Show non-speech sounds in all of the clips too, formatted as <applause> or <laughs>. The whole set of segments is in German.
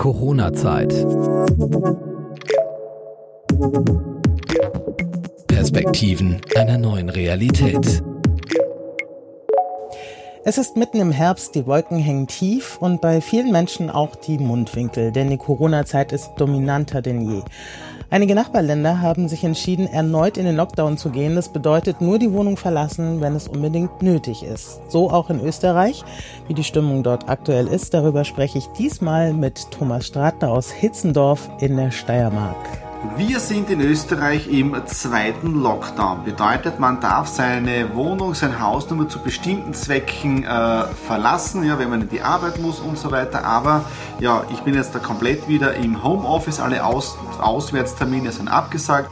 Corona-Zeit. Perspektiven einer neuen Realität. Es ist mitten im Herbst, die Wolken hängen tief und bei vielen Menschen auch die Mundwinkel, denn die Corona-Zeit ist dominanter denn je. Einige Nachbarländer haben sich entschieden, erneut in den Lockdown zu gehen. Das bedeutet nur die Wohnung verlassen, wenn es unbedingt nötig ist. So auch in Österreich. Wie die Stimmung dort aktuell ist, darüber spreche ich diesmal mit Thomas Stratner aus Hitzendorf in der Steiermark. Wir sind in Österreich im zweiten Lockdown. Bedeutet, man darf seine Wohnung, sein Haus nur zu bestimmten Zwecken äh, verlassen, ja, wenn man in die Arbeit muss und so weiter. Aber ja, ich bin jetzt da komplett wieder im Homeoffice. Alle Aus Auswärtstermine sind abgesagt.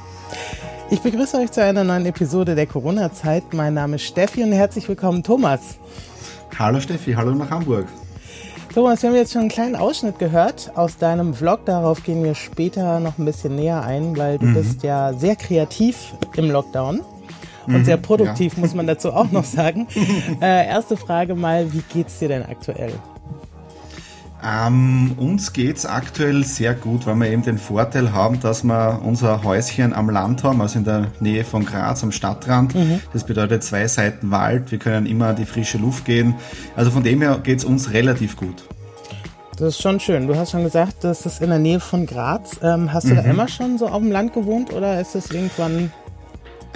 Ich begrüße euch zu einer neuen Episode der Corona-Zeit. Mein Name ist Steffi und herzlich willkommen, Thomas. Hallo Steffi, hallo nach Hamburg. Thomas, wir haben jetzt schon einen kleinen Ausschnitt gehört aus deinem Vlog. Darauf gehen wir später noch ein bisschen näher ein, weil du mhm. bist ja sehr kreativ im Lockdown und mhm, sehr produktiv, ja. muss man dazu auch noch sagen. <laughs> äh, erste Frage mal, wie geht's dir denn aktuell? Ähm, uns geht's aktuell sehr gut, weil wir eben den Vorteil haben, dass wir unser Häuschen am Land haben, also in der Nähe von Graz am Stadtrand. Mhm. Das bedeutet zwei Seiten Wald, wir können immer in die frische Luft gehen. Also von dem her geht's uns relativ gut. Das ist schon schön. Du hast schon gesagt, das ist in der Nähe von Graz. Ähm, hast du mhm. da immer schon so auf dem Land gewohnt oder ist es irgendwann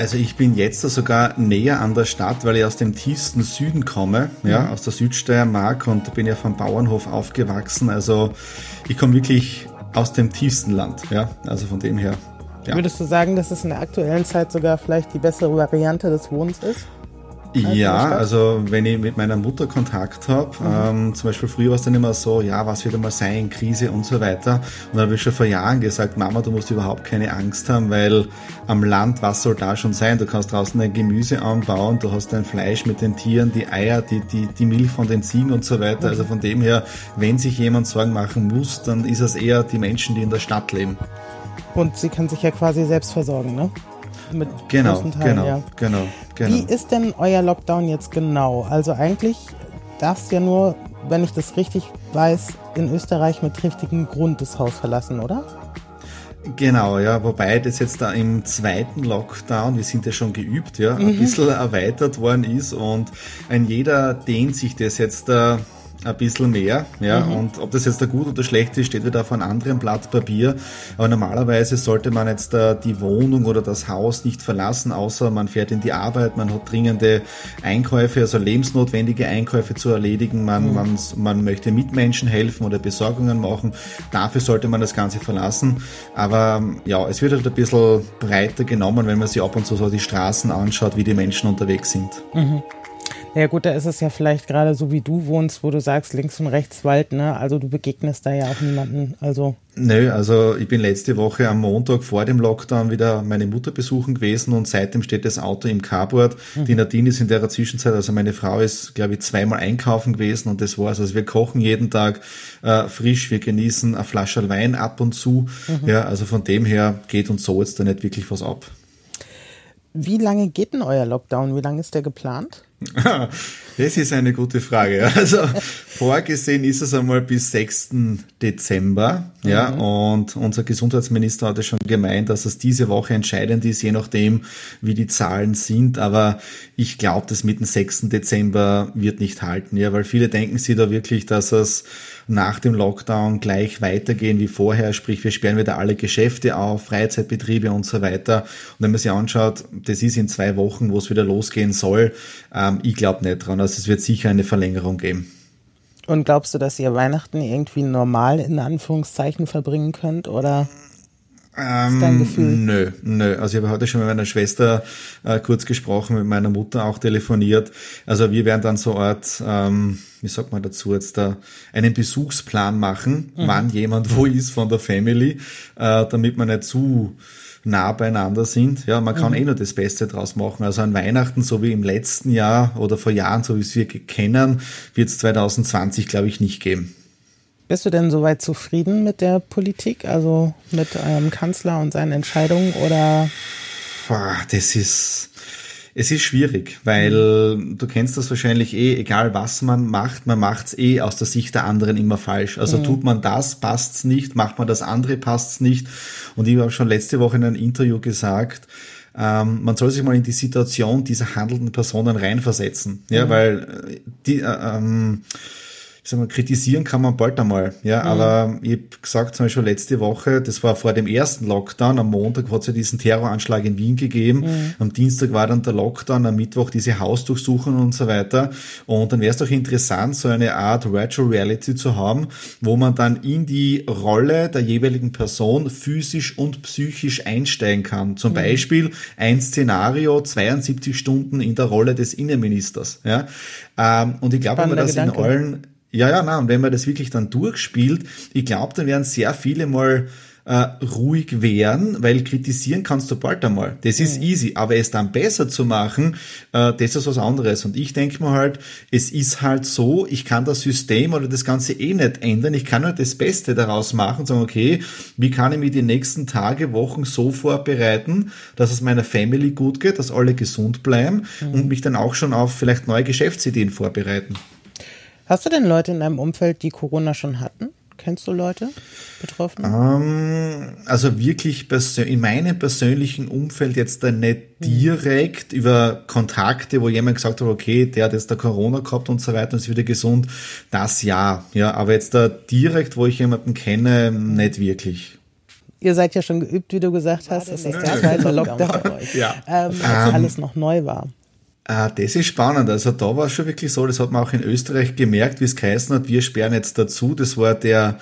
also ich bin jetzt sogar näher an der Stadt, weil ich aus dem tiefsten Süden komme, ja, mhm. aus der Südsteiermark und bin ja vom Bauernhof aufgewachsen. Also ich komme wirklich aus dem tiefsten Land, ja, also von dem her. Ja. Würdest du sagen, dass es in der aktuellen Zeit sogar vielleicht die bessere Variante des Wohnens ist? Ja, also wenn ich mit meiner Mutter Kontakt habe, mhm. ähm, zum Beispiel früher war es dann immer so, ja, was wird einmal sein, Krise und so weiter. Und da habe ich schon vor Jahren gesagt, Mama, du musst überhaupt keine Angst haben, weil am Land, was soll da schon sein? Du kannst draußen dein Gemüse anbauen, du hast dein Fleisch mit den Tieren, die Eier, die, die, die Milch von den Ziegen und so weiter. Also von dem her, wenn sich jemand Sorgen machen muss, dann ist es eher die Menschen, die in der Stadt leben. Und sie kann sich ja quasi selbst versorgen, ne? Mit genau, Teilen, genau, ja. genau. Genau. Wie ist denn euer Lockdown jetzt genau? Also eigentlich darfst du ja nur, wenn ich das richtig weiß, in Österreich mit triftigem Grund das Haus verlassen, oder? Genau, ja, wobei das jetzt da im zweiten Lockdown, wir sind ja schon geübt, ja, mhm. ein bisschen erweitert worden ist und ein jeder dehnt sich das jetzt da ein bisschen mehr. Ja? Mhm. Und ob das jetzt da gut oder schlecht ist, steht wieder auf einem anderen Blatt Papier. Aber normalerweise sollte man jetzt da die Wohnung oder das Haus nicht verlassen, außer man fährt in die Arbeit, man hat dringende Einkäufe, also lebensnotwendige Einkäufe zu erledigen, man, mhm. man, man möchte Mitmenschen helfen oder Besorgungen machen. Dafür sollte man das Ganze verlassen. Aber ja, es wird halt ein bisschen breiter genommen, wenn man sich ab und zu so die Straßen anschaut, wie die Menschen unterwegs sind. Mhm. Ja gut, da ist es ja vielleicht gerade so, wie du wohnst, wo du sagst, links und rechts Wald, ne? Also du begegnest da ja auch niemanden. Also. Nö, also ich bin letzte Woche am Montag vor dem Lockdown wieder meine Mutter besuchen gewesen und seitdem steht das Auto im Carport. Mhm. Die Nadine ist in der Zwischenzeit, also meine Frau ist, glaube ich, zweimal einkaufen gewesen und das war's. Also wir kochen jeden Tag äh, frisch, wir genießen eine Flasche Wein ab und zu. Mhm. Ja, also von dem her geht uns so jetzt da nicht wirklich was ab. Wie lange geht denn euer Lockdown? Wie lange ist der geplant? <laughs> Das ist eine gute Frage. Also vorgesehen ist es einmal bis 6. Dezember. Ja, mhm. und unser Gesundheitsminister hat ja schon gemeint, dass es diese Woche entscheidend ist, je nachdem, wie die Zahlen sind. Aber ich glaube, das mit dem 6. Dezember wird nicht halten. Ja, weil viele denken sich da wirklich, dass es nach dem Lockdown gleich weitergehen wie vorher. Sprich, wir sperren wieder alle Geschäfte auf, Freizeitbetriebe und so weiter. Und wenn man sich anschaut, das ist in zwei Wochen, wo es wieder losgehen soll. Ähm, ich glaube nicht dran. Also es wird sicher eine Verlängerung geben. Und glaubst du, dass ihr Weihnachten irgendwie normal in Anführungszeichen verbringen könnt oder? Ähm, dein Gefühl? Nö, nö. Also ich habe heute schon mit meiner Schwester äh, kurz gesprochen, mit meiner Mutter auch telefoniert. Also wir werden dann so Art, ähm, wie sagt man dazu jetzt da, einen Besuchsplan machen, mhm. wann jemand wo ist von der Family, äh, damit man nicht zu nah beieinander sind. Ja, man kann mhm. eh nur das Beste draus machen. Also an Weihnachten, so wie im letzten Jahr oder vor Jahren, so wie es wir kennen, wird es 2020, glaube ich, nicht geben. Bist du denn soweit zufrieden mit der Politik, also mit eurem Kanzler und seinen Entscheidungen oder? Das ist, Es ist schwierig, weil du kennst das wahrscheinlich eh, egal was man macht, man macht's eh aus der Sicht der anderen immer falsch. Also mhm. tut man das, passt's nicht, macht man das andere, passt's nicht. Und ich habe schon letzte Woche in einem Interview gesagt, ähm, man soll sich mal in die Situation dieser handelnden Personen reinversetzen. Ja, mhm. weil äh, die, äh, ähm, ich sag mal, kritisieren kann man bald einmal. Ja, mhm. aber ich habe gesagt, zum Beispiel letzte Woche, das war vor dem ersten Lockdown, am Montag hat es ja diesen Terroranschlag in Wien gegeben, mhm. am Dienstag war dann der Lockdown, am Mittwoch diese Hausdurchsuchungen und so weiter. Und dann wäre es doch interessant, so eine Art Virtual Reality zu haben, wo man dann in die Rolle der jeweiligen Person physisch und psychisch einsteigen kann. Zum mhm. Beispiel ein Szenario, 72 Stunden in der Rolle des Innenministers. Ja? Ähm, und ich glaube, wenn man das Gedanke. in allen ja, ja, na, und wenn man das wirklich dann durchspielt, ich glaube, dann werden sehr viele mal äh, ruhig werden, weil kritisieren kannst du bald einmal. Das ist mhm. easy, aber es dann besser zu machen, äh, das ist was anderes. Und ich denke mir halt, es ist halt so, ich kann das System oder das Ganze eh nicht ändern. Ich kann nur das Beste daraus machen und sagen, okay, wie kann ich mich die nächsten Tage, Wochen so vorbereiten, dass es meiner Family gut geht, dass alle gesund bleiben mhm. und mich dann auch schon auf vielleicht neue Geschäftsideen vorbereiten. Hast du denn Leute in deinem Umfeld, die Corona schon hatten? Kennst du Leute betroffen? Um, ähm, also wirklich in meinem persönlichen Umfeld jetzt da nicht hm. direkt über Kontakte, wo jemand gesagt hat, okay, der hat jetzt da Corona gehabt und so weiter und ist wieder gesund. Das ja, ja, aber jetzt da direkt, wo ich jemanden kenne, nicht wirklich. Ihr seid ja schon geübt, wie du gesagt hast. Das ist der zweite Lockdown, <laughs> ja. ähm, als um, alles noch neu war. Ah, das ist spannend. Also da war es schon wirklich so, das hat man auch in Österreich gemerkt, wie es geheißen hat, wir sperren jetzt dazu. Das war der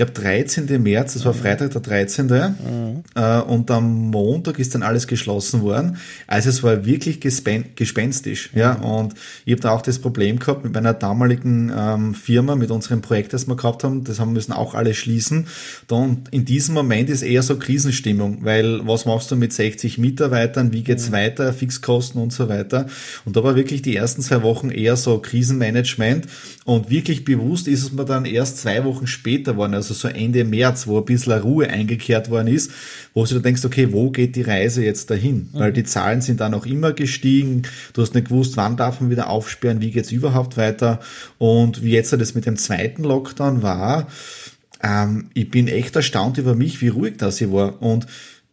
glaube 13. März, das war Freitag der 13. Mhm. Äh, und am Montag ist dann alles geschlossen worden. Also es war wirklich gespenstisch. Mhm. Ja, und ich habe da auch das Problem gehabt mit meiner damaligen ähm, Firma, mit unserem Projekt, das wir gehabt haben, das haben müssen auch alle schließen. Und in diesem Moment ist eher so Krisenstimmung, weil was machst du mit 60 Mitarbeitern, wie geht's mhm. weiter, Fixkosten und so weiter. Und da war wirklich die ersten zwei Wochen eher so Krisenmanagement und wirklich bewusst ist es mir dann erst zwei Wochen später geworden also so Ende März, wo ein bisschen Ruhe eingekehrt worden ist, wo du denkst, okay, wo geht die Reise jetzt dahin? Mhm. Weil die Zahlen sind dann auch immer gestiegen, du hast nicht gewusst, wann darf man wieder aufsperren, wie geht's überhaupt weiter und wie jetzt das mit dem zweiten Lockdown war, ähm, ich bin echt erstaunt über mich, wie ruhig das hier war und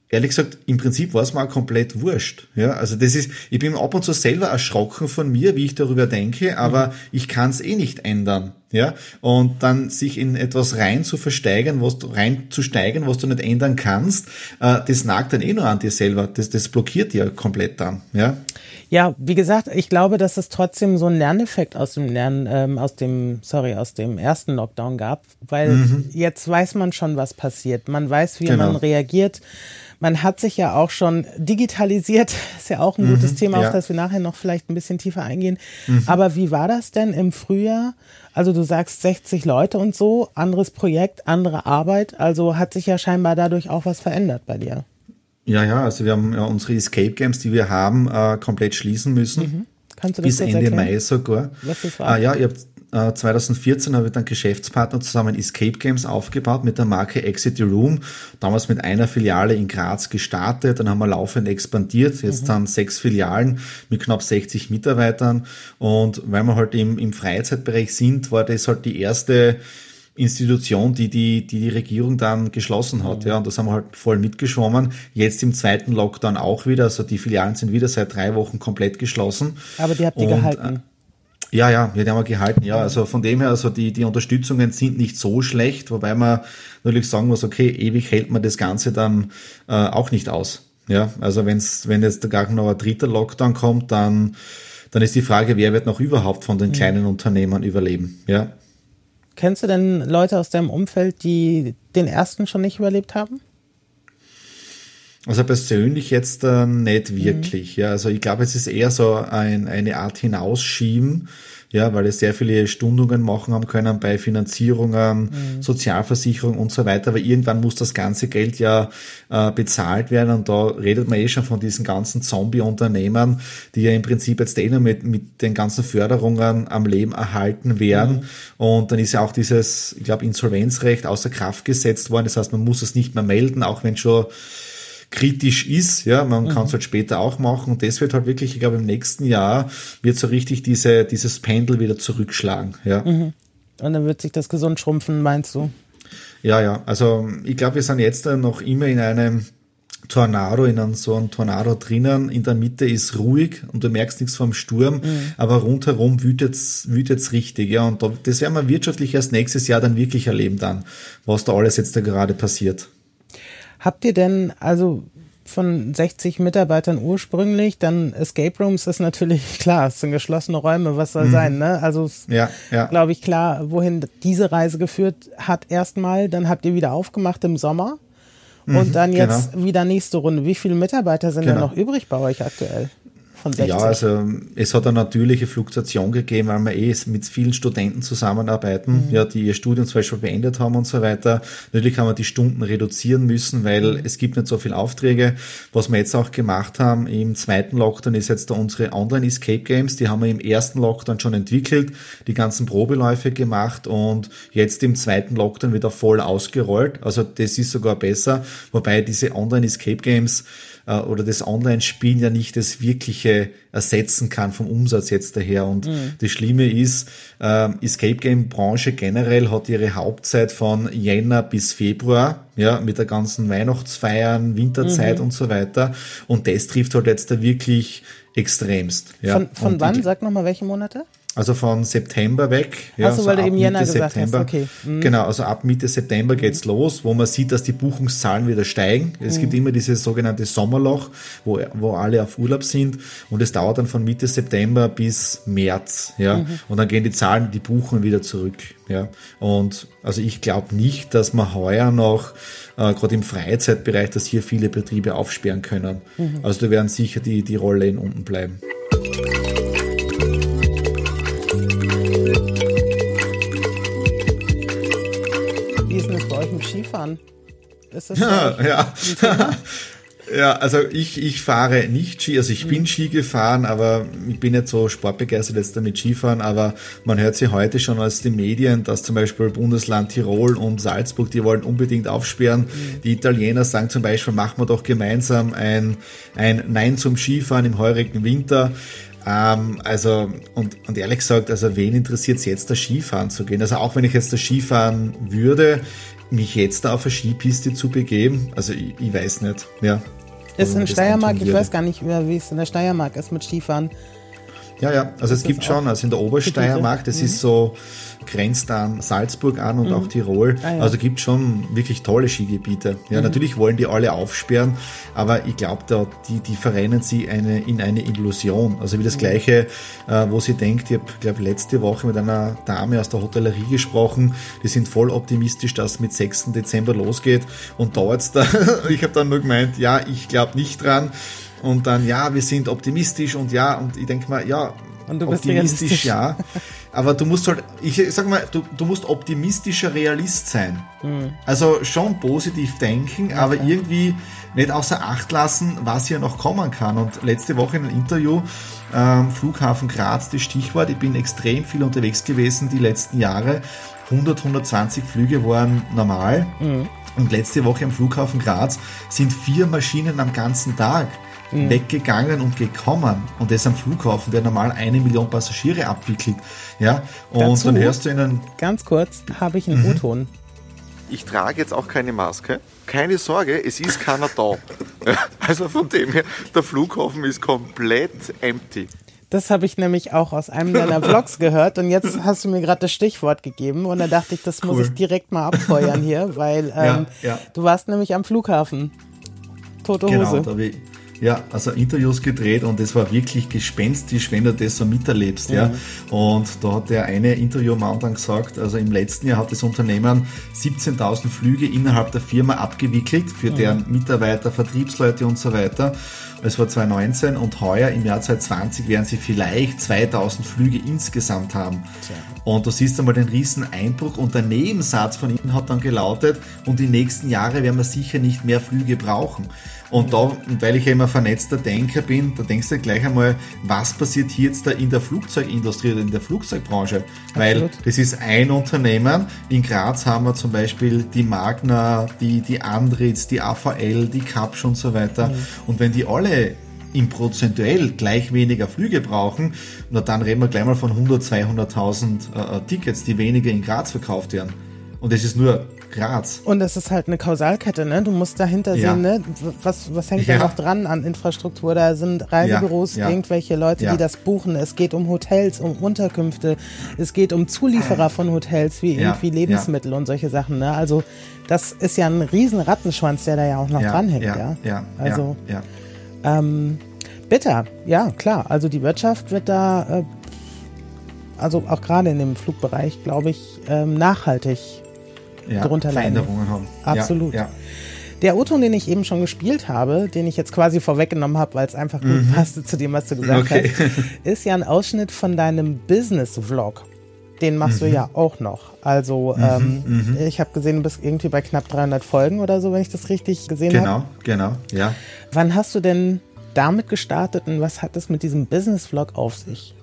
ehrlich gesagt, im Prinzip war es mal komplett wurscht. Ja, also das ist, ich bin ab und zu selber erschrocken von mir, wie ich darüber denke, aber mhm. ich kann es eh nicht ändern. Ja, und dann sich in etwas rein zu versteigern, was du, rein zu steigern, was du nicht ändern kannst, äh, das nagt dann eh nur an dir selber. Das, das blockiert dir komplett dann. Ja. Ja, wie gesagt, ich glaube, dass es trotzdem so einen Lerneffekt aus dem Lernen, ähm, aus dem, sorry, aus dem ersten Lockdown gab, weil mhm. jetzt weiß man schon, was passiert. Man weiß, wie genau. man reagiert. Man hat sich ja auch schon digitalisiert, <laughs> ist ja auch ein mhm, gutes Thema, ja. auf das wir nachher noch vielleicht ein bisschen tiefer eingehen. Mhm. Aber wie war das denn im Frühjahr? Also du sagst 60 Leute und so, anderes Projekt, andere Arbeit. Also hat sich ja scheinbar dadurch auch was verändert bei dir. Ja, ja, also wir haben ja unsere Escape Games, die wir haben, äh, komplett schließen müssen. Mhm. Kannst du das Bis Ende erklären? Mai sogar. Was das war? Ah, ja, ihr habt 2014 äh, habe ich dann Geschäftspartner zusammen Escape Games aufgebaut mit der Marke Exit the Room. Damals mit einer Filiale in Graz gestartet, dann haben wir laufend expandiert. Jetzt mhm. dann sechs Filialen mit knapp 60 Mitarbeitern. Und weil wir halt im, im Freizeitbereich sind, war das halt die erste Institution, die die, die, die Regierung dann geschlossen hat. Mhm. Ja, und das haben wir halt voll mitgeschwommen. Jetzt im zweiten Lockdown auch wieder. Also die Filialen sind wieder seit drei Wochen komplett geschlossen. Aber die habt ihr und, gehalten. Äh, ja, ja, ja, die haben wir gehalten. Ja, also von dem her, also die, die Unterstützungen sind nicht so schlecht, wobei man natürlich sagen muss, okay, ewig hält man das Ganze dann äh, auch nicht aus. Ja, also wenn's, wenn jetzt gar noch ein dritter Lockdown kommt, dann, dann ist die Frage, wer wird noch überhaupt von den mhm. kleinen Unternehmern überleben? Ja. Kennst du denn Leute aus deinem Umfeld, die den ersten schon nicht überlebt haben? Also persönlich jetzt äh, nicht mhm. wirklich. Mhm. Ja, also ich glaube, es ist eher so ein, eine Art Hinausschieben, ja, weil es sehr viele Stundungen machen haben können bei Finanzierungen, mhm. Sozialversicherung und so weiter. Aber irgendwann muss das ganze Geld ja äh, bezahlt werden und da redet man eh schon von diesen ganzen Zombie-Unternehmern, die ja im Prinzip jetzt eh nur mit, mit den ganzen Förderungen am Leben erhalten werden. Mhm. Und dann ist ja auch dieses, ich glaube, Insolvenzrecht außer Kraft gesetzt worden. Das heißt, man muss es nicht mehr melden, auch wenn schon kritisch ist. Ja, man mhm. kann es halt später auch machen. Und das wird halt wirklich, ich glaube, im nächsten Jahr wird so richtig diese, dieses Pendel wieder zurückschlagen. Ja. Mhm. Und dann wird sich das gesund schrumpfen, meinst du? Ja, ja. Also ich glaube, wir sind jetzt noch immer in einem Tornado, in einem, so einem Tornado drinnen. In der Mitte ist ruhig und du merkst nichts vom Sturm, mhm. aber rundherum wütet's, wütet's richtig. Ja, und das werden wir wirtschaftlich erst nächstes Jahr dann wirklich erleben dann, was da alles jetzt da gerade passiert. Habt ihr denn, also von 60 Mitarbeitern ursprünglich, dann Escape Rooms ist natürlich <laughs> klar, es sind geschlossene Räume, was soll mhm. sein, ne? Also ja, ja. glaube ich klar, wohin diese Reise geführt hat erstmal, dann habt ihr wieder aufgemacht im Sommer und mhm, dann jetzt genau. wieder nächste Runde. Wie viele Mitarbeiter sind genau. denn noch übrig bei euch aktuell? Von 60? Ja, also es hat eine natürliche Fluktuation gegeben, weil wir eh mit vielen Studenten zusammenarbeiten, mhm. ja, die ihr Studium zum Beispiel beendet haben und so weiter. Natürlich haben wir die Stunden reduzieren müssen, weil mhm. es gibt nicht so viele Aufträge. Was wir jetzt auch gemacht haben im zweiten Lockdown ist jetzt da unsere Online-Escape Games, die haben wir im ersten Lockdown schon entwickelt, die ganzen Probeläufe gemacht und jetzt im zweiten Lockdown wieder voll ausgerollt. Also das ist sogar besser, wobei diese Online-Escape Games äh, oder das Online-Spielen ja nicht das wirkliche ersetzen kann vom Umsatz jetzt daher. Und mhm. das Schlimme ist, äh, Escape Game Branche generell hat ihre Hauptzeit von Jänner bis Februar, ja, mit der ganzen Weihnachtsfeiern, Winterzeit mhm. und so weiter. Und das trifft halt jetzt da wirklich extremst. Ja. Von, von wann? Sag nochmal, welche Monate? Also von September weg. Ja, Achso, so weil du eben Jänner gesagt September. hast, okay. Mhm. Genau, also ab Mitte September geht's mhm. los, wo man sieht, dass die Buchungszahlen wieder steigen. Es mhm. gibt immer dieses sogenannte Sommerloch, wo, wo alle auf Urlaub sind und es dauert dann von Mitte September bis März. Ja, mhm. und dann gehen die Zahlen, die Buchungen wieder zurück. Ja, und also ich glaube nicht, dass man heuer noch äh, gerade im Freizeitbereich, dass hier viele Betriebe aufsperren können. Mhm. Also da werden sicher die, die Rolle in unten bleiben. Skifahren. Ist <laughs> das ja, ja. <laughs> ja, also ich, ich fahre nicht Ski, also ich bin mhm. Ski gefahren, aber ich bin nicht so sportbegeistert jetzt damit Skifahren, aber man hört sie heute schon aus den Medien, dass zum Beispiel Bundesland Tirol und Salzburg, die wollen unbedingt aufsperren. Mhm. Die Italiener sagen zum Beispiel, machen wir doch gemeinsam ein, ein Nein zum Skifahren im heurigen Winter. Ähm, also, und, und ehrlich gesagt, also wen interessiert es jetzt, das Skifahren zu gehen? Also auch wenn ich jetzt das Skifahren würde, mich jetzt da auf eine Skipiste zu begeben, also ich, ich weiß nicht, ja. Ist in Steiermark, ich weiß gar nicht, wie es in der Steiermark ist mit Skifahren. Ja, ja, also es gibt schon, also in der Obersteiermark, das mhm. ist so, grenzt an Salzburg an und mhm. auch Tirol. Ah, ja. Also gibt schon wirklich tolle Skigebiete. Ja, mhm. natürlich wollen die alle aufsperren, aber ich glaube, da, die, die verrennen sie eine, in eine Illusion. Also wie das mhm. Gleiche, äh, wo sie denkt, ich habe, glaube letzte Woche mit einer Dame aus der Hotellerie gesprochen, die sind voll optimistisch, dass mit 6. Dezember losgeht und da jetzt da, <laughs> ich habe dann nur gemeint, ja, ich glaube nicht dran. Und dann, ja, wir sind optimistisch und ja, und ich denke mal, ja, und du bist optimistisch, ja. <laughs> Aber du musst halt, ich sag mal, du, du musst optimistischer Realist sein. Mhm. Also schon positiv denken, okay. aber irgendwie nicht außer Acht lassen, was hier noch kommen kann. Und letzte Woche in einem Interview, ähm, Flughafen Graz, das Stichwort, ich bin extrem viel unterwegs gewesen die letzten Jahre. 100, 120 Flüge waren normal. Mhm. Und letzte Woche am Flughafen Graz sind vier Maschinen am ganzen Tag mhm. weggegangen und gekommen. Und das am Flughafen, der normal eine Million Passagiere abwickelt. Ja, und Dazu, dann hörst du ihnen. Ganz kurz, habe ich einen mhm. O-Ton. Ich trage jetzt auch keine Maske. Keine Sorge, es ist keiner da. <laughs> Also von dem her, der Flughafen ist komplett empty. Das habe ich nämlich auch aus einem deiner Vlogs <laughs> gehört und jetzt hast du mir gerade das Stichwort gegeben und da dachte ich, das cool. muss ich direkt mal abfeuern hier, weil ähm, ja, ja. du warst nämlich am Flughafen. Tote genau, Hose. Da, ja, also Interviews gedreht und es war wirklich gespenstisch, wenn du das so miterlebst, ja. ja. Und da hat der eine Interviewmann dann gesagt, also im letzten Jahr hat das Unternehmen 17.000 Flüge innerhalb der Firma abgewickelt für mhm. deren Mitarbeiter, Vertriebsleute und so weiter. Es war 2019 und heuer im Jahr 2020 werden sie vielleicht 2000 Flüge insgesamt haben. Und du siehst einmal den riesen Einbruch und der Nebensatz von ihnen hat dann gelautet, und die nächsten Jahre werden wir sicher nicht mehr Flüge brauchen. Und da, weil ich ja immer vernetzter Denker bin, da denkst du gleich einmal, was passiert hier jetzt da in der Flugzeugindustrie oder in der Flugzeugbranche? Weil Absolut. das ist ein Unternehmen. In Graz haben wir zum Beispiel die Magna, die, die Andritz, die AVL, die Kapsch und so weiter. Und wenn die alle im prozentuell gleich weniger Flüge brauchen, na dann reden wir gleich mal von 100, 200.000 äh, Tickets, die weniger in Graz verkauft werden. Und das ist nur Graz. Und das ist halt eine Kausalkette, ne? Du musst dahinter Ja. sehen, ne? Was, was hängt Ja. da noch dran an Infrastruktur? Da sind Reisebüros, Ja, irgendwelche Leute, die das buchen. Es geht um Hotels, um Unterkünfte. Es geht um Zulieferer von Hotels, wie irgendwie Lebensmittel und solche Sachen, ne? Also, das ist ja ein riesen Rattenschwanz, der da ja auch noch ja, dranhängt, ja, ja? ja, Also, ähm, bitter, ja, klar. Also, die Wirtschaft wird da, äh, also auch gerade in dem Flugbereich, glaube ich, ähm, nachhaltig ja, drunter leiden. Veränderungen haben. Absolut. Ja, ja. Der O-Ton, den ich eben schon gespielt habe, den ich jetzt quasi vorweggenommen habe, weil es einfach gut passte zu dem, was du gesagt Mhm. Okay. hast, ist ja ein Ausschnitt von deinem Business-Vlog. Den machst Mhm. du ja auch noch. Also ähm, ich habe gesehen, du bist irgendwie bei knapp 300 Folgen oder so, wenn ich das richtig gesehen habe. Genau, genau, ja. Wann hast du denn damit gestartet und was hat es mit diesem Business-Vlog auf sich?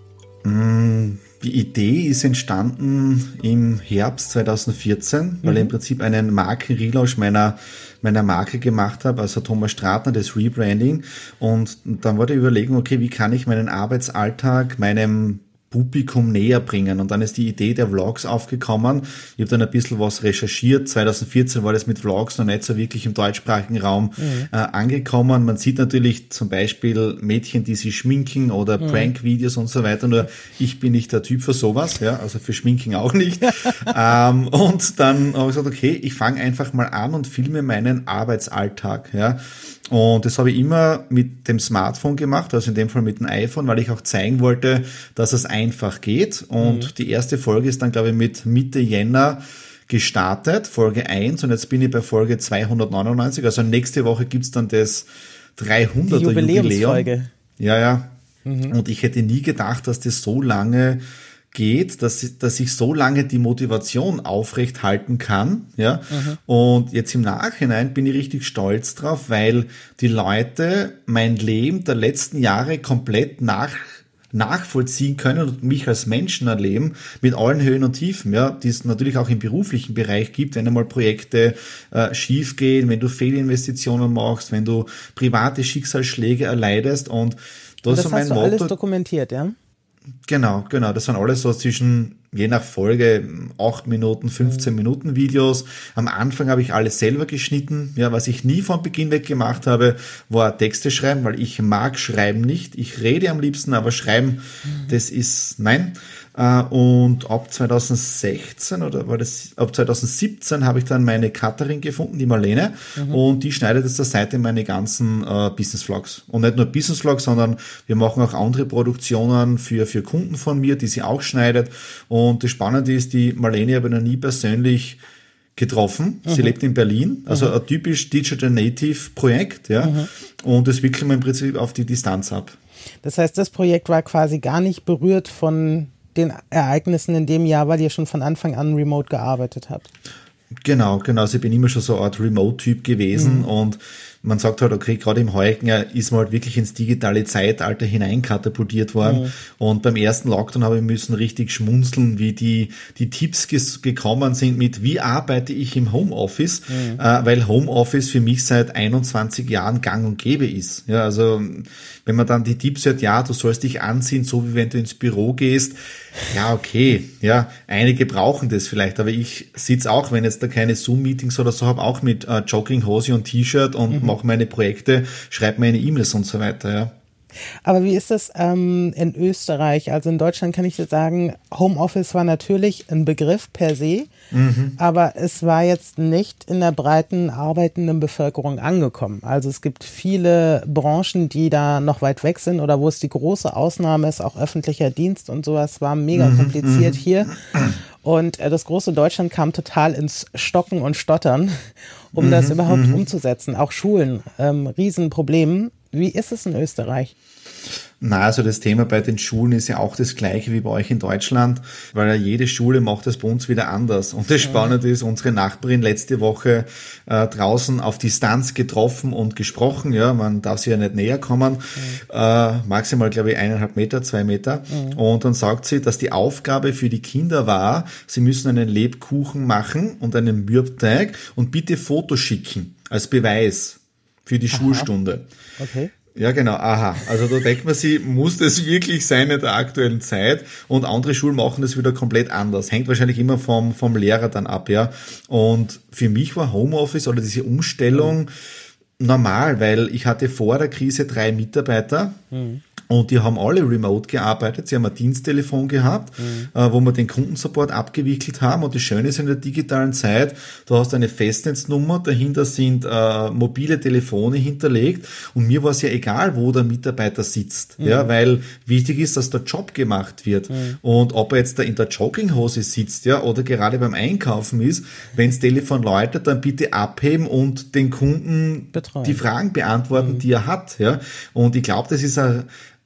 Die Idee ist entstanden im Herbst 2014, weil ich im Prinzip einen Markenrelaunch meiner, meiner Marke gemacht habe, also Thomas Stratner, das Rebranding. Und dann war die Überlegung, okay, wie kann ich meinen Arbeitsalltag meinem Publikum näher bringen. Und dann ist die Idee der Vlogs aufgekommen. Ich habe dann ein bisschen was recherchiert. 2014 war das mit Vlogs noch nicht so wirklich im deutschsprachigen Raum äh, angekommen. Man sieht natürlich zum Beispiel Mädchen, die sich schminken oder Prank-Videos und so weiter. Nur ich bin nicht der Typ für sowas, ja, also für Schminken auch nicht. <laughs> ähm, und dann habe ich gesagt, okay, ich fange einfach mal an und filme meinen Arbeitsalltag, ja. Und das habe ich immer mit dem Smartphone gemacht, also in dem Fall mit dem iPhone, weil ich auch zeigen wollte, dass es einfach geht. Und die erste Folge ist dann, glaube ich, mit Mitte Jänner gestartet, Folge 1. Und jetzt bin ich bei Folge 299. Also nächste Woche gibt's dann das 300er Die Jubiläumsfolge. Jubiläum. Ja, ja. Und ich hätte nie gedacht, dass das so lange geht, dass, dass ich so lange die Motivation aufrecht halten kann, ja. Und jetzt im Nachhinein bin ich richtig stolz drauf, weil die Leute mein Leben der letzten Jahre komplett nach, nachvollziehen können und mich als Menschen erleben mit allen Höhen und Tiefen, ja, die es natürlich auch im beruflichen Bereich gibt, wenn einmal Projekte äh, schief gehen, wenn du Fehlinvestitionen machst, wenn du private Schicksalsschläge erleidest und das, Das ist mein hast du Motto. alles dokumentiert, ja? Genau, genau. Das waren alles so zwischen, je nach Folge, 8 Minuten, 15 Minuten Videos. Am Anfang habe ich alles selber geschnitten. Ja, was ich nie von Beginn weg gemacht habe, war Texte schreiben, weil ich mag Schreiben nicht. Ich rede am liebsten, aber Schreiben, das ist, nein. Äh, Und ab 2016 oder war das, ab 2017 habe ich dann meine Cutterin gefunden, die Marlene, und die schneidet jetzt da seitdem meine ganzen äh, Business Vlogs. Und nicht nur Business Vlogs, sondern wir machen auch andere Produktionen für, für Kunden von mir, die sie auch schneidet. Und das Spannende ist, die Marlene habe ich noch nie persönlich getroffen. Sie lebt in Berlin, also ein typisch Digital Native Projekt, ja. Und das wickeln wir im Prinzip auf die Distanz ab. Das heißt, das Projekt war quasi gar nicht berührt von den Ereignissen in dem Jahr, weil ihr schon von Anfang an remote gearbeitet habt. Genau, genau. Also ich bin immer schon so eine Art Remote-Typ gewesen und man sagt halt, okay, gerade im heutigen Jahr ist man halt wirklich ins digitale Zeitalter hineinkatapultiert worden. Und beim ersten Lockdown habe ich müssen richtig schmunzeln, wie die, die Tipps gekommen sind mit, wie arbeite ich im Homeoffice, äh, weil Homeoffice für mich seit 21 Jahren gang und gäbe ist. Ja, also wenn man dann die Tipps hört, ja, du sollst dich anziehen, so wie wenn du ins Büro gehst, ja, okay, ja, einige brauchen das vielleicht, aber ich sitze auch, wenn jetzt da keine Zoom-Meetings oder so habe, auch mit äh, Jogginghose und T-Shirt und mache meine Projekte, schreibe meine E-Mails und so weiter, ja. Aber wie ist das ähm, in Österreich? Also in Deutschland kann ich dir sagen, Homeoffice war natürlich ein Begriff per se, aber es war jetzt nicht in der breiten arbeitenden Bevölkerung angekommen. Also es gibt viele Branchen, die da noch weit weg sind oder wo es die große Ausnahme ist, auch öffentlicher Dienst und sowas war mega kompliziert hier. Und äh, das große Deutschland kam total ins Stocken und Stottern, um das überhaupt umzusetzen. Auch Schulen, ähm, Riesenproblem. Wie ist es in Österreich? Na, also das Thema bei den Schulen ist ja auch das gleiche wie bei euch in Deutschland, weil ja jede Schule macht das bei uns wieder anders. Und das Spannende ist, unsere Nachbarin letzte Woche äh, draußen auf Distanz getroffen und gesprochen. Ja, man darf sich ja nicht näher kommen. Mhm. Äh, maximal, glaube ich, eineinhalb Meter, zwei Meter. Mhm. Und dann sagt sie, dass die Aufgabe für die Kinder war, sie müssen einen Lebkuchen machen und einen Mürbteig und bitte Fotos schicken als Beweis für die Aha. Schulstunde. Okay. Ja, genau, aha. Also da denkt man sich, muss das wirklich sein in der aktuellen Zeit? Und andere Schulen machen das wieder komplett anders. Hängt wahrscheinlich immer vom, vom Lehrer dann ab, ja. Und für mich war Homeoffice oder diese Umstellung mhm. normal, weil ich hatte vor der Krise drei Mitarbeiter. Mhm. Und die haben alle remote gearbeitet. Sie haben ein Diensttelefon gehabt, mhm. äh, wo wir den Kundensupport abgewickelt haben. Und das Schöne ist in der digitalen Zeit, du hast eine Festnetznummer, dahinter sind äh, mobile Telefone hinterlegt. Und mir war es ja egal, wo der Mitarbeiter sitzt. Mhm. Ja, weil wichtig ist, dass der Job gemacht wird. Mhm. Und ob er jetzt da in der Jogginghose sitzt, ja, oder gerade beim Einkaufen ist, wenn das Telefon läutet, dann bitte abheben und den Kunden Betreuen. die Fragen beantworten, mhm. die er hat. Ja. Und ich glaube, das ist ein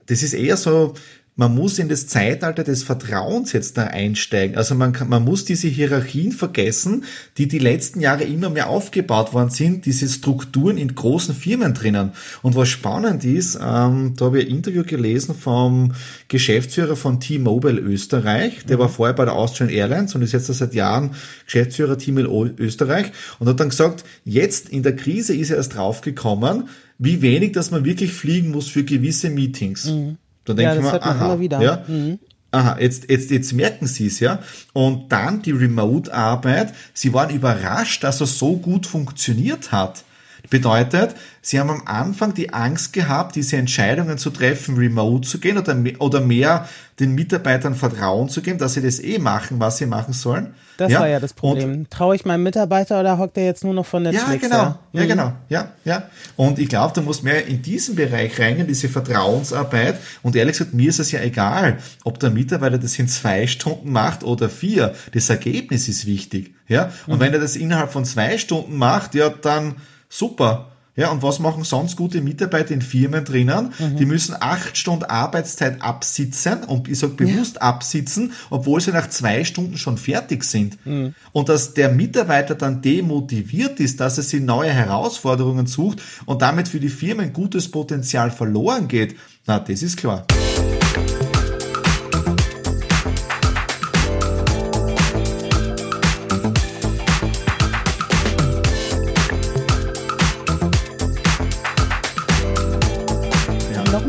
das ist eher so, man muss in das Zeitalter des Vertrauens jetzt da einsteigen. Also man, kann, man muss diese Hierarchien vergessen, die die letzten Jahre immer mehr aufgebaut worden sind, diese Strukturen in großen Firmen drinnen. Und was spannend ist, ähm, da habe ich ein Interview gelesen vom Geschäftsführer von T-Mobile Österreich, der mhm. war vorher bei der Austrian Airlines und ist jetzt seit Jahren Geschäftsführer T-Mobile Österreich und hat dann gesagt, jetzt in der Krise ist er erst draufgekommen, wie wenig, dass man wirklich fliegen muss für gewisse Meetings. Mhm. Da denke ja, ich mir, aha, ja, mhm. aha, jetzt, jetzt, jetzt merken sie es, ja. Und dann die Remote-Arbeit, sie waren überrascht, dass er so gut funktioniert hat. Bedeutet, sie haben am Anfang die Angst gehabt, diese Entscheidungen zu treffen, remote zu gehen oder, oder mehr den Mitarbeitern Vertrauen zu geben, dass sie das eh machen, was sie machen sollen. Das ja? war ja das Problem. Traue ich meinem Mitarbeiter oder hockt er jetzt nur noch von Netflix? Ja, genau. Ja, mhm. genau. Ja, ja. Und ich glaube, du musst mehr in diesen Bereich reingehen, diese Vertrauensarbeit. Und ehrlich gesagt, mir ist es ja egal, ob der Mitarbeiter das in zwei Stunden macht oder vier. Das Ergebnis ist wichtig. Ja. Und mhm. wenn er das innerhalb von zwei Stunden macht, ja, dann super. Ja, und was machen sonst gute Mitarbeiter in Firmen drinnen? Mhm. Die müssen acht Stunden Arbeitszeit absitzen und ich sage bewusst ja. absitzen, obwohl sie nach zwei Stunden schon fertig sind. Mhm. Und dass der Mitarbeiter dann demotiviert ist, dass er sich neue Herausforderungen sucht und damit für die Firmen gutes Potenzial verloren geht, na, das ist klar.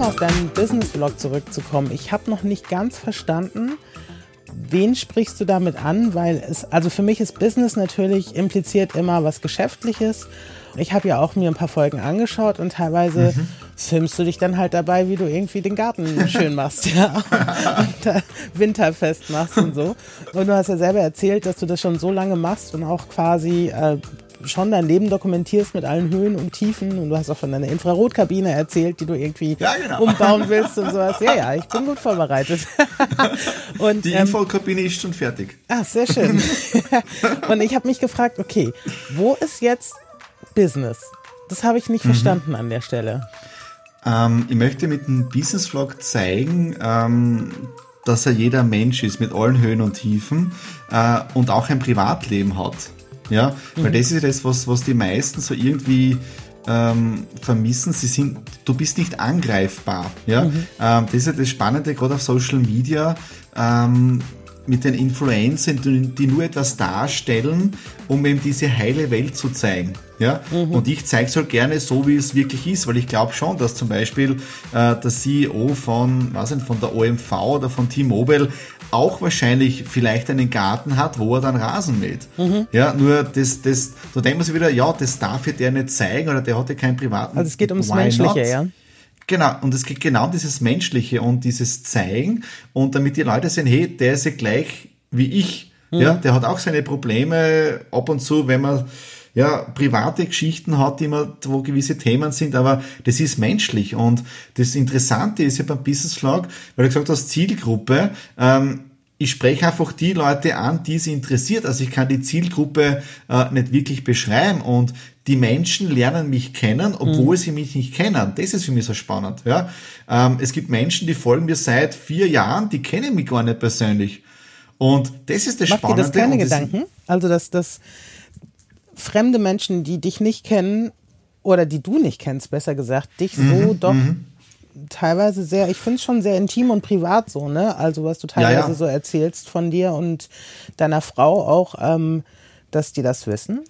Auf deinen Business-Blog zurückzukommen. Ich habe noch nicht ganz verstanden, wen sprichst du damit an? Weil es, also für mich ist Business natürlich impliziert immer was Geschäftliches. Ich habe ja auch mir ein paar Folgen angeschaut und teilweise mhm. filmst du dich dann halt dabei, wie du irgendwie den Garten <laughs> schön machst, ja, und winterfest machst und so. Und du hast ja selber erzählt, dass du das schon so lange machst und auch quasi äh, schon dein Leben dokumentierst mit allen Höhen und Tiefen und du hast auch von deiner Infrarotkabine erzählt, die du irgendwie ja, genau. umbauen willst und sowas. Ja, ja, ich bin gut vorbereitet. <laughs> und, die ähm, Infokabine ist schon fertig. Ah, sehr schön. <laughs> und ich habe mich gefragt, okay, wo ist jetzt Business? Das habe ich nicht mhm. verstanden an der Stelle. Ähm, ich möchte mit dem Business Vlog zeigen, ähm, dass er jeder Mensch ist mit allen Höhen und Tiefen äh, und auch ein Privatleben hat. Ja, mhm. weil das ist das, was, was die meisten so irgendwie ähm, vermissen. Sie sind, du bist nicht angreifbar. Ja, mhm. ähm, das ist ja das Spannende, gerade auf Social Media. Ähm, mit den Influencern, die nur etwas darstellen, um eben diese heile Welt zu zeigen. Ja? Mhm. Und ich zeige es halt gerne so, wie es wirklich ist, weil ich glaube schon, dass zum Beispiel äh, der CEO von, was nicht, von der OMV oder von T-Mobile auch wahrscheinlich vielleicht einen Garten hat, wo er dann Rasen mäht. Mhm. Ja, nur das, das, da denkt man sich wieder, ja, das darf ja der nicht zeigen oder der hatte keinen privaten. Also es geht ums Menschliche, not? ja. Genau, und es geht genau um dieses Menschliche und dieses Zeigen und damit die Leute sehen, hey, der ist ja gleich wie ich. Mhm. Ja, der hat auch seine Probleme ab und zu, wenn man ja, private Geschichten hat, die man, wo gewisse Themen sind, aber das ist menschlich. Und das Interessante ist ja beim Business Vlog, weil du gesagt hast, Zielgruppe, ähm, ich spreche einfach die Leute an, die es interessiert. Also ich kann die Zielgruppe äh, nicht wirklich beschreiben und die Menschen lernen mich kennen, obwohl mhm. sie mich nicht kennen. Das ist für mich so spannend. Ja? Ähm, es gibt Menschen, die folgen mir seit vier Jahren, die kennen mich gar nicht persönlich. Und das ist das Macht Spannende. Dir das keine Gedanken? Also dass, dass fremde Menschen, die dich nicht kennen oder die du nicht kennst, besser gesagt, dich so mhm, doch mhm teilweise sehr, ich finde es schon sehr intim und privat so, ne? Also was du teilweise ja, ja. so erzählst von dir und deiner Frau auch, ähm, dass die das wissen.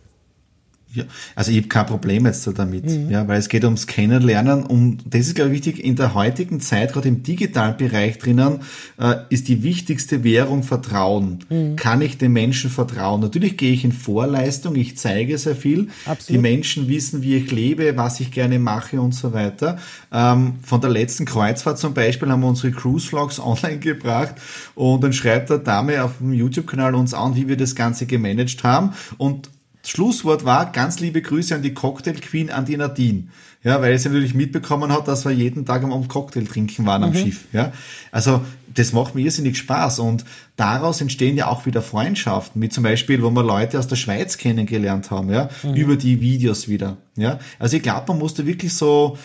Ja, also ich habe kein Problem jetzt damit, mhm. ja, weil es geht ums Kennenlernen und das ist, glaube ich, wichtig, in der heutigen Zeit, gerade im digitalen Bereich drinnen, äh, ist die wichtigste Währung Vertrauen. Mhm. Kann ich den Menschen vertrauen? Natürlich gehe ich in Vorleistung, ich zeige sehr viel. Absolut. Die Menschen wissen, wie ich lebe, was ich gerne mache und so weiter. Ähm, von der letzten Kreuzfahrt zum Beispiel haben wir unsere Cruise-Vlogs <laughs> online gebracht und dann schreibt der Dame auf dem YouTube-Kanal uns an, wie wir das Ganze gemanagt haben und Schlusswort war ganz liebe Grüße an die Cocktail Queen, an die Nadine. Ja, weil sie natürlich mitbekommen hat, dass wir jeden Tag am Cocktail trinken waren am mhm. Schiff. Ja, also das macht mir irrsinnig Spaß und daraus entstehen ja auch wieder Freundschaften, wie zum Beispiel, wo wir Leute aus der Schweiz kennengelernt haben, ja, mhm. über die Videos wieder. Ja, also ich glaube, man musste wirklich so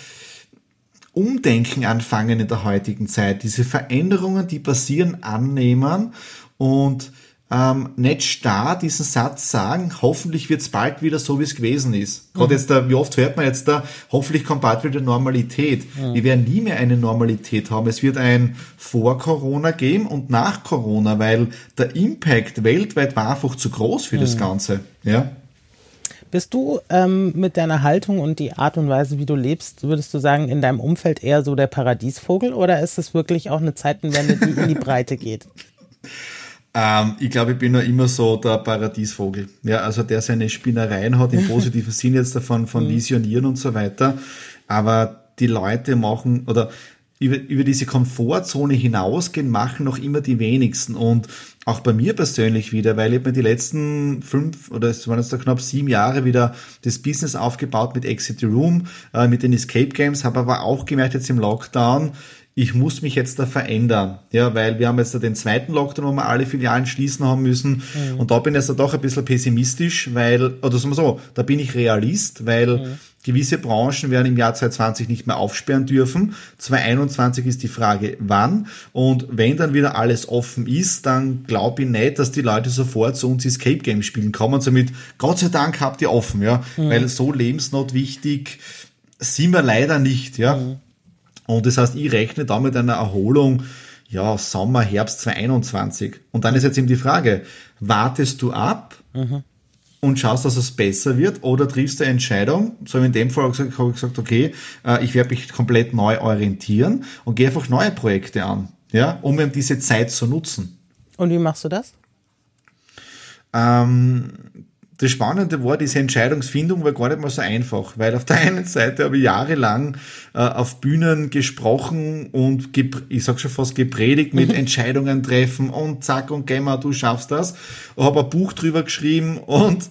Umdenken anfangen in der heutigen Zeit, diese Veränderungen, die passieren, annehmen und ähm, nicht starr diesen Satz sagen, hoffentlich wird es bald wieder so, wie es gewesen ist. Mhm. Gerade jetzt da, wie oft hört man jetzt da, hoffentlich kommt bald wieder Normalität. Mhm. Wir werden nie mehr eine Normalität haben. Es wird ein vor Corona geben und nach Corona, weil der Impact weltweit war einfach zu groß für mhm. das Ganze. Ja. Bist du ähm, mit deiner Haltung und die Art und Weise, wie du lebst, würdest du sagen, in deinem Umfeld eher so der Paradiesvogel oder ist es wirklich auch eine Zeitenwende, die in die Breite geht? <laughs> Ähm, ich glaube, ich bin noch immer so der Paradiesvogel. Ja, also der seine Spinnereien hat im <laughs> positiven Sinn jetzt davon von mhm. Visionieren und so weiter. Aber die Leute machen oder über, über diese Komfortzone hinausgehen, machen noch immer die wenigsten. Und auch bei mir persönlich wieder, weil ich habe mir die letzten fünf oder es waren jetzt da knapp sieben Jahre wieder das Business aufgebaut mit Exit the Room, äh, mit den Escape Games, habe aber auch gemerkt jetzt im Lockdown, ich muss mich jetzt da verändern. Ja, weil wir haben jetzt da den zweiten Lockdown, wo wir alle Filialen schließen haben müssen. Mhm. Und da bin ich jetzt da doch ein bisschen pessimistisch, weil, oder sagen wir so, da bin ich Realist, weil mhm. gewisse Branchen werden im Jahr 2020 nicht mehr aufsperren dürfen. 2021 ist die Frage, wann. Und wenn dann wieder alles offen ist, dann glaube ich nicht, dass die Leute sofort zu uns Escape Game spielen kommen. Somit, Gott sei Dank habt ihr offen, ja. Mhm. Weil so lebensnotwichtig sind wir leider nicht, ja. Und das heißt, ich rechne da mit einer Erholung, ja, Sommer, Herbst 2021. Und dann ist jetzt eben die Frage, wartest du ab mhm. und schaust, dass es besser wird oder triffst du eine Entscheidung? So in dem Fall habe ich gesagt, okay, äh, ich werde mich komplett neu orientieren und gehe einfach neue Projekte an, ja, um eben diese Zeit zu nutzen. Und wie machst du das? Ähm, das Spannende war, diese Entscheidungsfindung war gar nicht mal so einfach, weil auf der einen Seite habe ich jahrelang äh, auf Bühnen gesprochen und ich sag schon fast gepredigt mit <laughs> Entscheidungen treffen und zack und geh mal, du schaffst das. Habe ein Buch drüber geschrieben und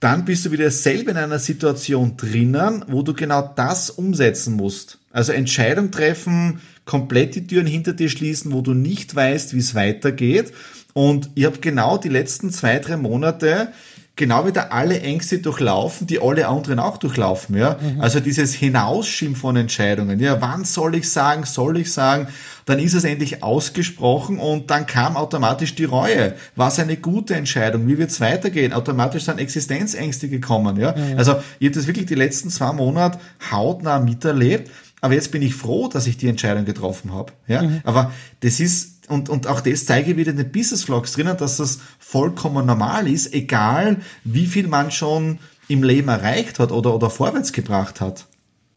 dann bist du wieder selber in einer Situation drinnen, wo du genau das umsetzen musst. Also Entscheidung treffen, komplett die Türen hinter dir schließen, wo du nicht weißt, wie es weitergeht. Und ich habe genau die letzten zwei, drei Monate genau wieder alle Ängste durchlaufen, die alle anderen auch durchlaufen, ja. Mhm. Also dieses Hinausschieben von Entscheidungen, ja, wann soll ich sagen, soll ich sagen, dann ist es endlich ausgesprochen und dann kam automatisch die Reue. War es eine gute Entscheidung? Wie wird es weitergehen? Automatisch sind Existenzängste gekommen, ja. Mhm. Also ich habe das wirklich die letzten zwei Monate hautnah miterlebt, aber jetzt bin ich froh, dass ich die Entscheidung getroffen habe, ja. Mhm. Aber das ist und, und auch das zeige ich wieder in den Business Vlogs drinnen, dass das vollkommen normal ist, egal wie viel man schon im Leben erreicht hat oder, oder vorwärts gebracht hat.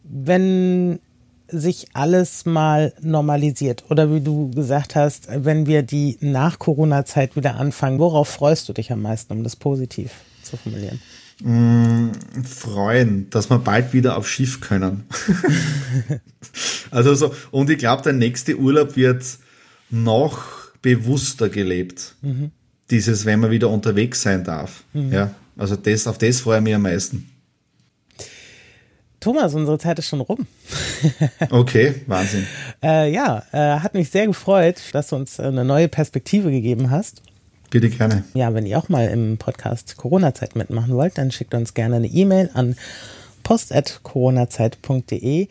Wenn sich alles mal normalisiert oder wie du gesagt hast, wenn wir die Nach-Corona-Zeit wieder anfangen, worauf freust du dich am meisten, um das positiv zu formulieren? Mm, freuen, dass wir bald wieder auf Schiff können. <laughs> also so, und ich glaube, der nächste Urlaub wird noch bewusster gelebt. Mhm. Dieses, wenn man wieder unterwegs sein darf. Mhm. Ja, also das, auf das freue ich mich am meisten. Thomas, unsere Zeit ist schon rum. <laughs> okay, Wahnsinn. Äh, ja, äh, hat mich sehr gefreut, dass du uns eine neue Perspektive gegeben hast. Bitte gerne. Ja, wenn ihr auch mal im Podcast Corona-Zeit mitmachen wollt, dann schickt uns gerne eine E-Mail an post.coronazeit.de.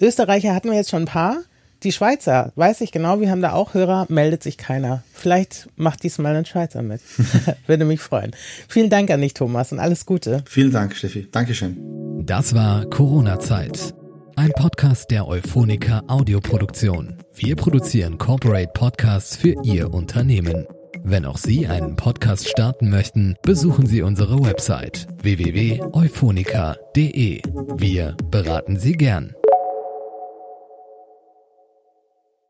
Österreicher hatten wir jetzt schon ein paar. Die Schweizer, weiß ich genau, wir haben da auch Hörer, meldet sich keiner. Vielleicht macht diesmal ein Schweizer mit. <laughs> Würde mich freuen. Vielen Dank an dich, Thomas, und alles Gute. Vielen Dank, Steffi. Dankeschön. Das war Corona-Zeit. Ein Podcast der Euphonica Audioproduktion. Wir produzieren Corporate Podcasts für Ihr Unternehmen. Wenn auch Sie einen Podcast starten möchten, besuchen Sie unsere Website www.euphonica.de. Wir beraten Sie gern.